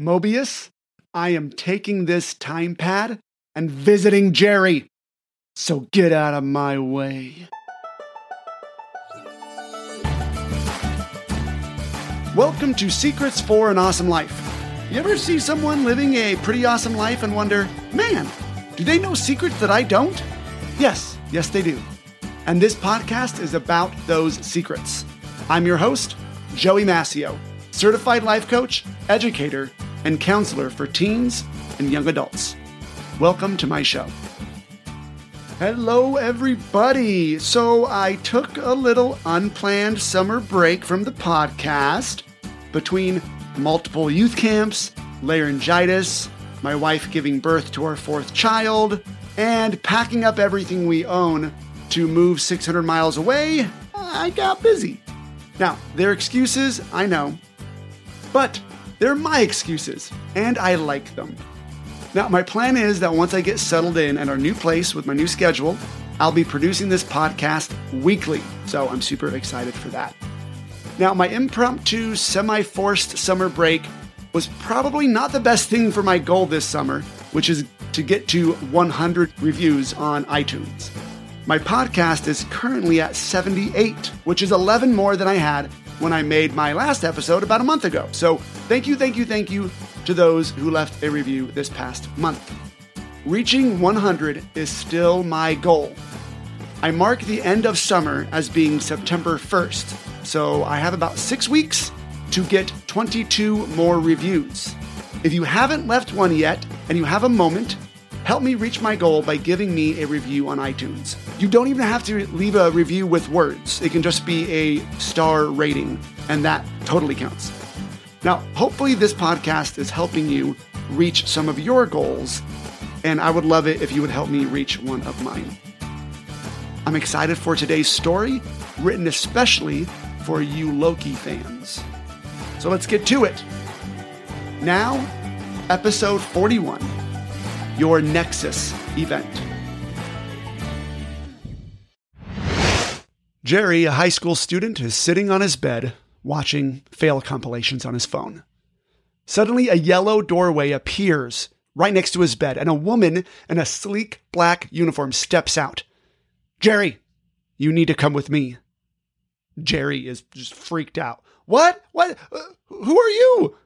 Mobius, I am taking this time pad and visiting Jerry. So get out of my way. Welcome to Secrets for an Awesome Life. You ever see someone living a pretty awesome life and wonder, man, do they know secrets that I don't? Yes, yes, they do. And this podcast is about those secrets. I'm your host, Joey Mascio, certified life coach, educator, and counselor for teens and young adults. Welcome to my show. Hello, everybody. So, I took a little unplanned summer break from the podcast between multiple youth camps, laryngitis, my wife giving birth to our fourth child, and packing up everything we own to move 600 miles away. I got busy. Now, they're excuses, I know, but they're my excuses, and I like them. Now, my plan is that once I get settled in at our new place with my new schedule, I'll be producing this podcast weekly. So I'm super excited for that. Now, my impromptu, semi forced summer break was probably not the best thing for my goal this summer, which is to get to 100 reviews on iTunes. My podcast is currently at 78, which is 11 more than I had when I made my last episode about a month ago. So thank you, thank you, thank you to those who left a review this past month. Reaching 100 is still my goal. I mark the end of summer as being September 1st, so I have about six weeks to get 22 more reviews. If you haven't left one yet and you have a moment, help me reach my goal by giving me a review on iTunes. You don't even have to leave a review with words, it can just be a star rating, and that totally counts. Now, hopefully, this podcast is helping you reach some of your goals, and I would love it if you would help me reach one of mine. I'm excited for today's story, written especially for you Loki fans. So let's get to it. Now, episode 41 Your Nexus event. Jerry, a high school student, is sitting on his bed watching fail compilations on his phone. Suddenly, a yellow doorway appears right next to his bed, and a woman in a sleek black uniform steps out. Jerry, you need to come with me. Jerry is just freaked out. What? What? Uh, who are you?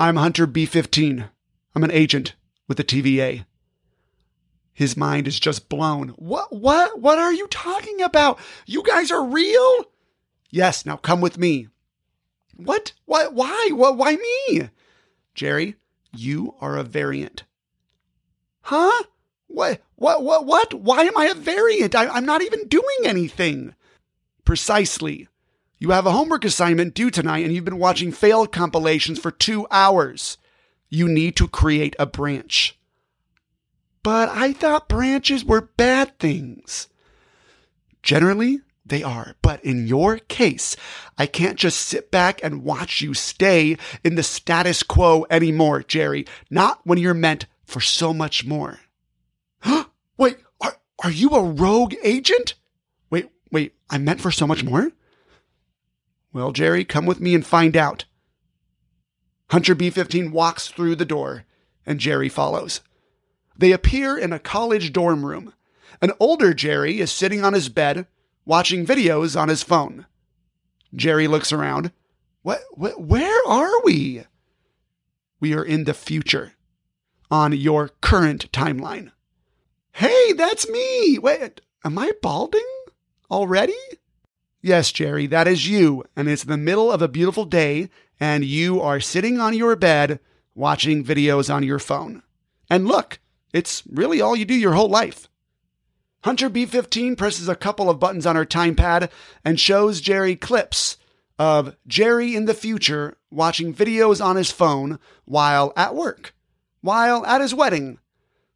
I'm Hunter B15. I'm an agent with the TVA. His mind is just blown. What? What? What are you talking about? You guys are real? Yes, now come with me. What? What? Why? What? Why me? Jerry, you are a variant. Huh? What? What? What? What? Why am I a variant? I, I'm not even doing anything. Precisely. You have a homework assignment due tonight and you've been watching failed compilations for two hours. You need to create a branch. But I thought branches were bad things. Generally, they are. But in your case, I can't just sit back and watch you stay in the status quo anymore, Jerry. Not when you're meant for so much more. wait, are, are you a rogue agent? Wait, wait, I'm meant for so much more? Well, Jerry, come with me and find out. Hunter B15 walks through the door, and Jerry follows. They appear in a college dorm room. An older Jerry is sitting on his bed, watching videos on his phone. Jerry looks around. What, what, where are we? We are in the future, on your current timeline. Hey, that's me. Wait, am I balding already? Yes, Jerry, that is you, and it's the middle of a beautiful day, and you are sitting on your bed watching videos on your phone. And look, it's really all you do your whole life. Hunter B15 presses a couple of buttons on her time pad and shows Jerry clips of Jerry in the future watching videos on his phone while at work, while at his wedding,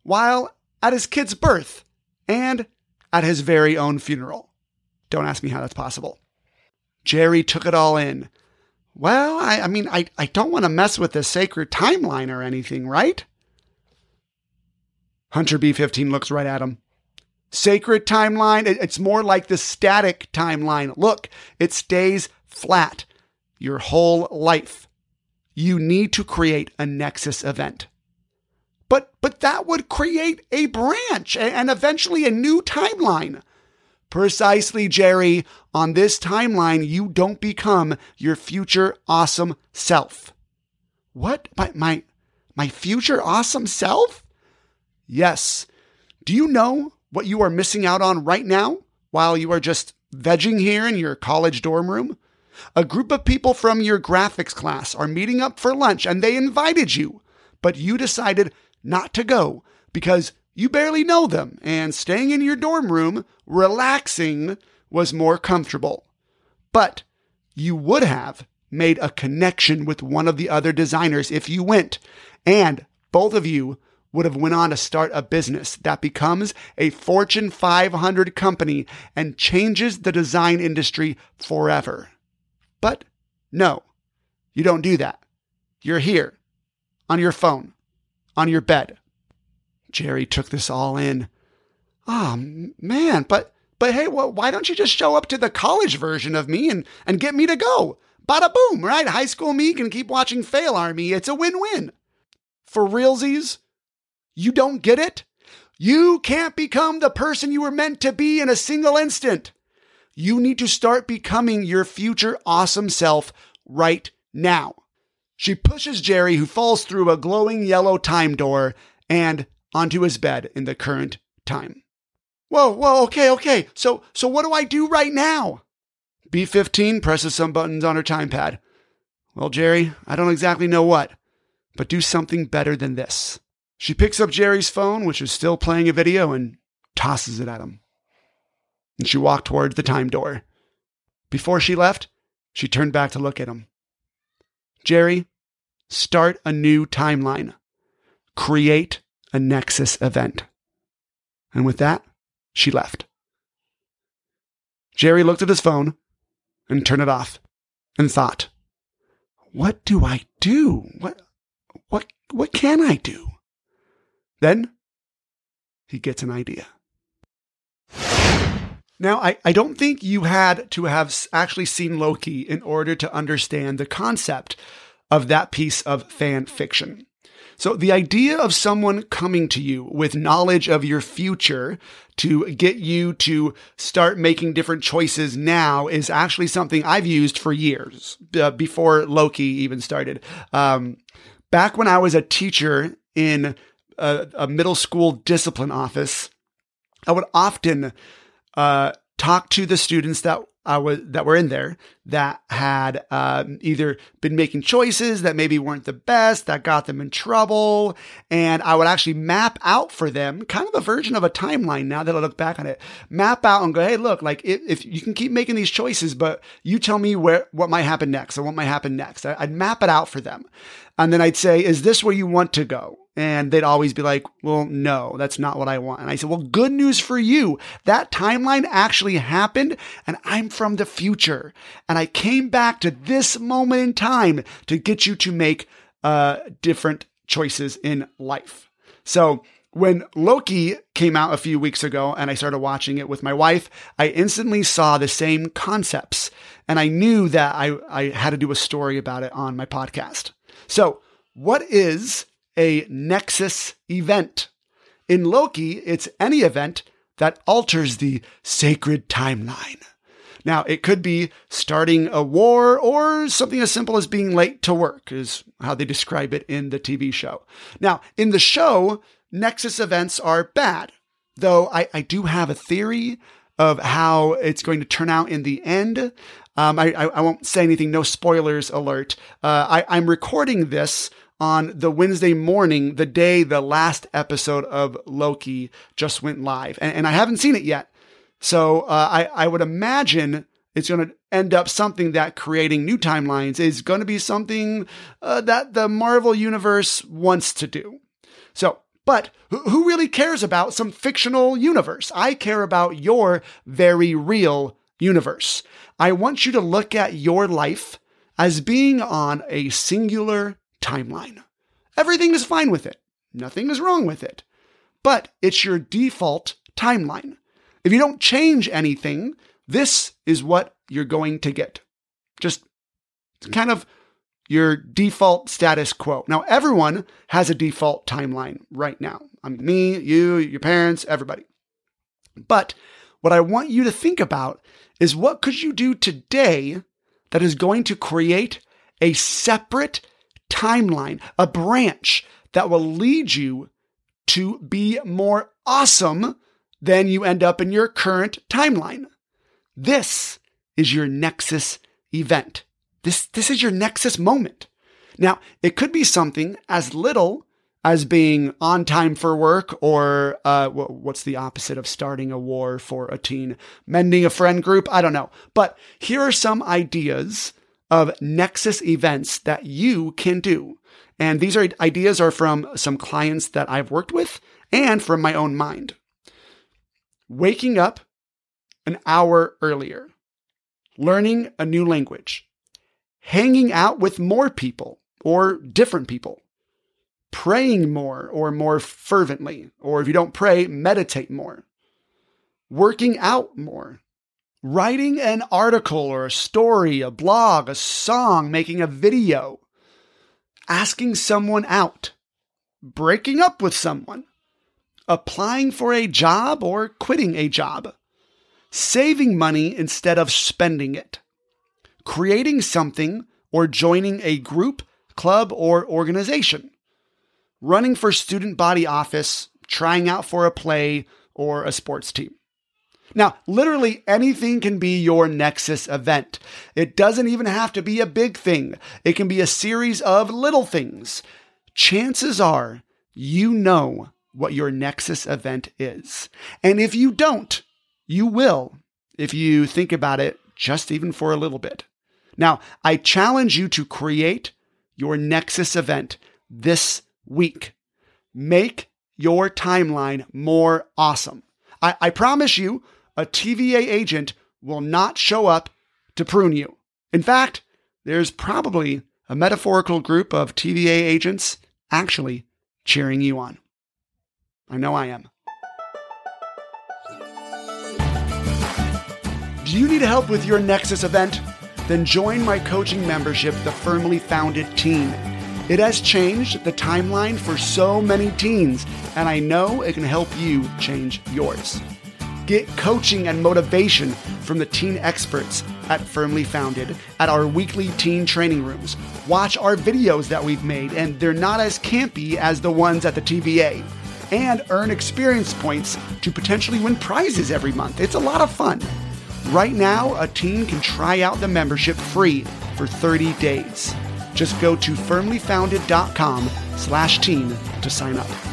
while at his kid's birth, and at his very own funeral. Don't ask me how that's possible. Jerry took it all in. Well, I, I mean, I, I don't want to mess with the sacred timeline or anything, right? Hunter B15 looks right at him sacred timeline. It's more like the static timeline. Look, it stays flat your whole life. you need to create a Nexus event. But, but that would create a branch and eventually a new timeline. Precisely, Jerry. On this timeline, you don't become your future awesome self. What? My, my, my future awesome self? Yes. Do you know what you are missing out on right now while you are just vegging here in your college dorm room? A group of people from your graphics class are meeting up for lunch and they invited you, but you decided not to go because you barely know them and staying in your dorm room, relaxing, was more comfortable. But you would have made a connection with one of the other designers if you went, and both of you would have went on to start a business that becomes a Fortune 500 company and changes the design industry forever. But no, you don't do that. You're here on your phone, on your bed. Jerry took this all in. Oh man, but but hey, well, why don't you just show up to the college version of me and and get me to go? Bada boom, right? High school me can keep watching Fail Army. It's a win-win. For realsies, you don't get it? You can't become the person you were meant to be in a single instant. You need to start becoming your future awesome self right now. She pushes Jerry, who falls through a glowing yellow time door and onto his bed in the current time. Whoa, whoa, okay, okay. So, so what do I do right now? B15 presses some buttons on her time pad. Well, Jerry, I don't exactly know what, but do something better than this. She picks up Jerry's phone, which is still playing a video, and tosses it at him and she walked towards the time door. Before she left, she turned back to look at him. Jerry, start a new timeline. Create a Nexus event. And with that, she left. Jerry looked at his phone and turned it off and thought, what do I do? What, what, what can I do? Then he gets an idea. Now, I, I don't think you had to have actually seen Loki in order to understand the concept of that piece of fan fiction. So the idea of someone coming to you with knowledge of your future to get you to start making different choices now is actually something I've used for years uh, before Loki even started. Um, back when I was a teacher in a, a middle school discipline office, I would often uh, talk to the students that I was that were in there that had um, either been making choices that maybe weren't the best that got them in trouble, and I would actually map out for them kind of a version of a timeline. Now that I look back on it, map out and go, hey, look, like if, if you can keep making these choices, but you tell me where what might happen next or what might happen next. I'd map it out for them, and then I'd say, is this where you want to go? And they'd always be like, well, no, that's not what I want. And I said, well, good news for you. That timeline actually happened and I'm from the future. And I came back to this moment in time to get you to make uh, different choices in life. So when Loki came out a few weeks ago and I started watching it with my wife, I instantly saw the same concepts and I knew that I, I had to do a story about it on my podcast. So what is a nexus event. In Loki, it's any event that alters the sacred timeline. Now, it could be starting a war or something as simple as being late to work, is how they describe it in the TV show. Now, in the show, Nexus events are bad, though I, I do have a theory of how it's going to turn out in the end. Um, I, I, won't say anything, no spoilers alert. Uh, I, I'm recording this on the Wednesday morning, the day the last episode of Loki just went live. And, and I haven't seen it yet. So uh, I, I would imagine it's going to end up something that creating new timelines is going to be something uh, that the Marvel universe wants to do. So, but who really cares about some fictional universe? I care about your very real universe. I want you to look at your life as being on a singular timeline. Everything is fine with it. Nothing is wrong with it. But it's your default timeline. If you don't change anything, this is what you're going to get. Just kind of your default status quo. Now, everyone has a default timeline right now. I mean, me, you, your parents, everybody. But what I want you to think about is what could you do today that is going to create a separate timeline, a branch that will lead you to be more awesome than you end up in your current timeline. This is your nexus event. This, this is your nexus moment. Now, it could be something as little as being on time for work or uh, what's the opposite of starting a war for a teen? Mending a friend group? I don't know. But here are some ideas of nexus events that you can do. And these are ideas are from some clients that I've worked with and from my own mind. Waking up an hour earlier, learning a new language, hanging out with more people or different people, praying more or more fervently, or if you don't pray, meditate more, working out more, writing an article or a story, a blog, a song, making a video, asking someone out, breaking up with someone, applying for a job or quitting a job, saving money instead of spending it, creating something or joining a group, club, or organization, running for student body office, trying out for a play or a sports team. Now, literally anything can be your Nexus event. It doesn't even have to be a big thing. It can be a series of little things. Chances are you know what your Nexus event is. And if you don't, you will if you think about it just even for a little bit. Now, I challenge you to create your Nexus event this week. Make your timeline more awesome. I, I promise you, a TVA agent will not show up to prune you. In fact, there's probably a metaphorical group of TVA agents actually cheering you on. I know I am. Do you need help with your Nexus event? Then join my coaching membership, the Firmly Founded Team. It has changed the timeline for so many teens, and I know it can help you change yours. Get coaching and motivation from the teen experts at Firmly Founded at our weekly teen training rooms. Watch our videos that we've made, and they're not as campy as the ones at the TVA. And earn experience points to potentially win prizes every month. It's a lot of fun. Right now, a teen can try out the membership free for 30 days. Just go to firmlyfounded.com slash teen to sign up.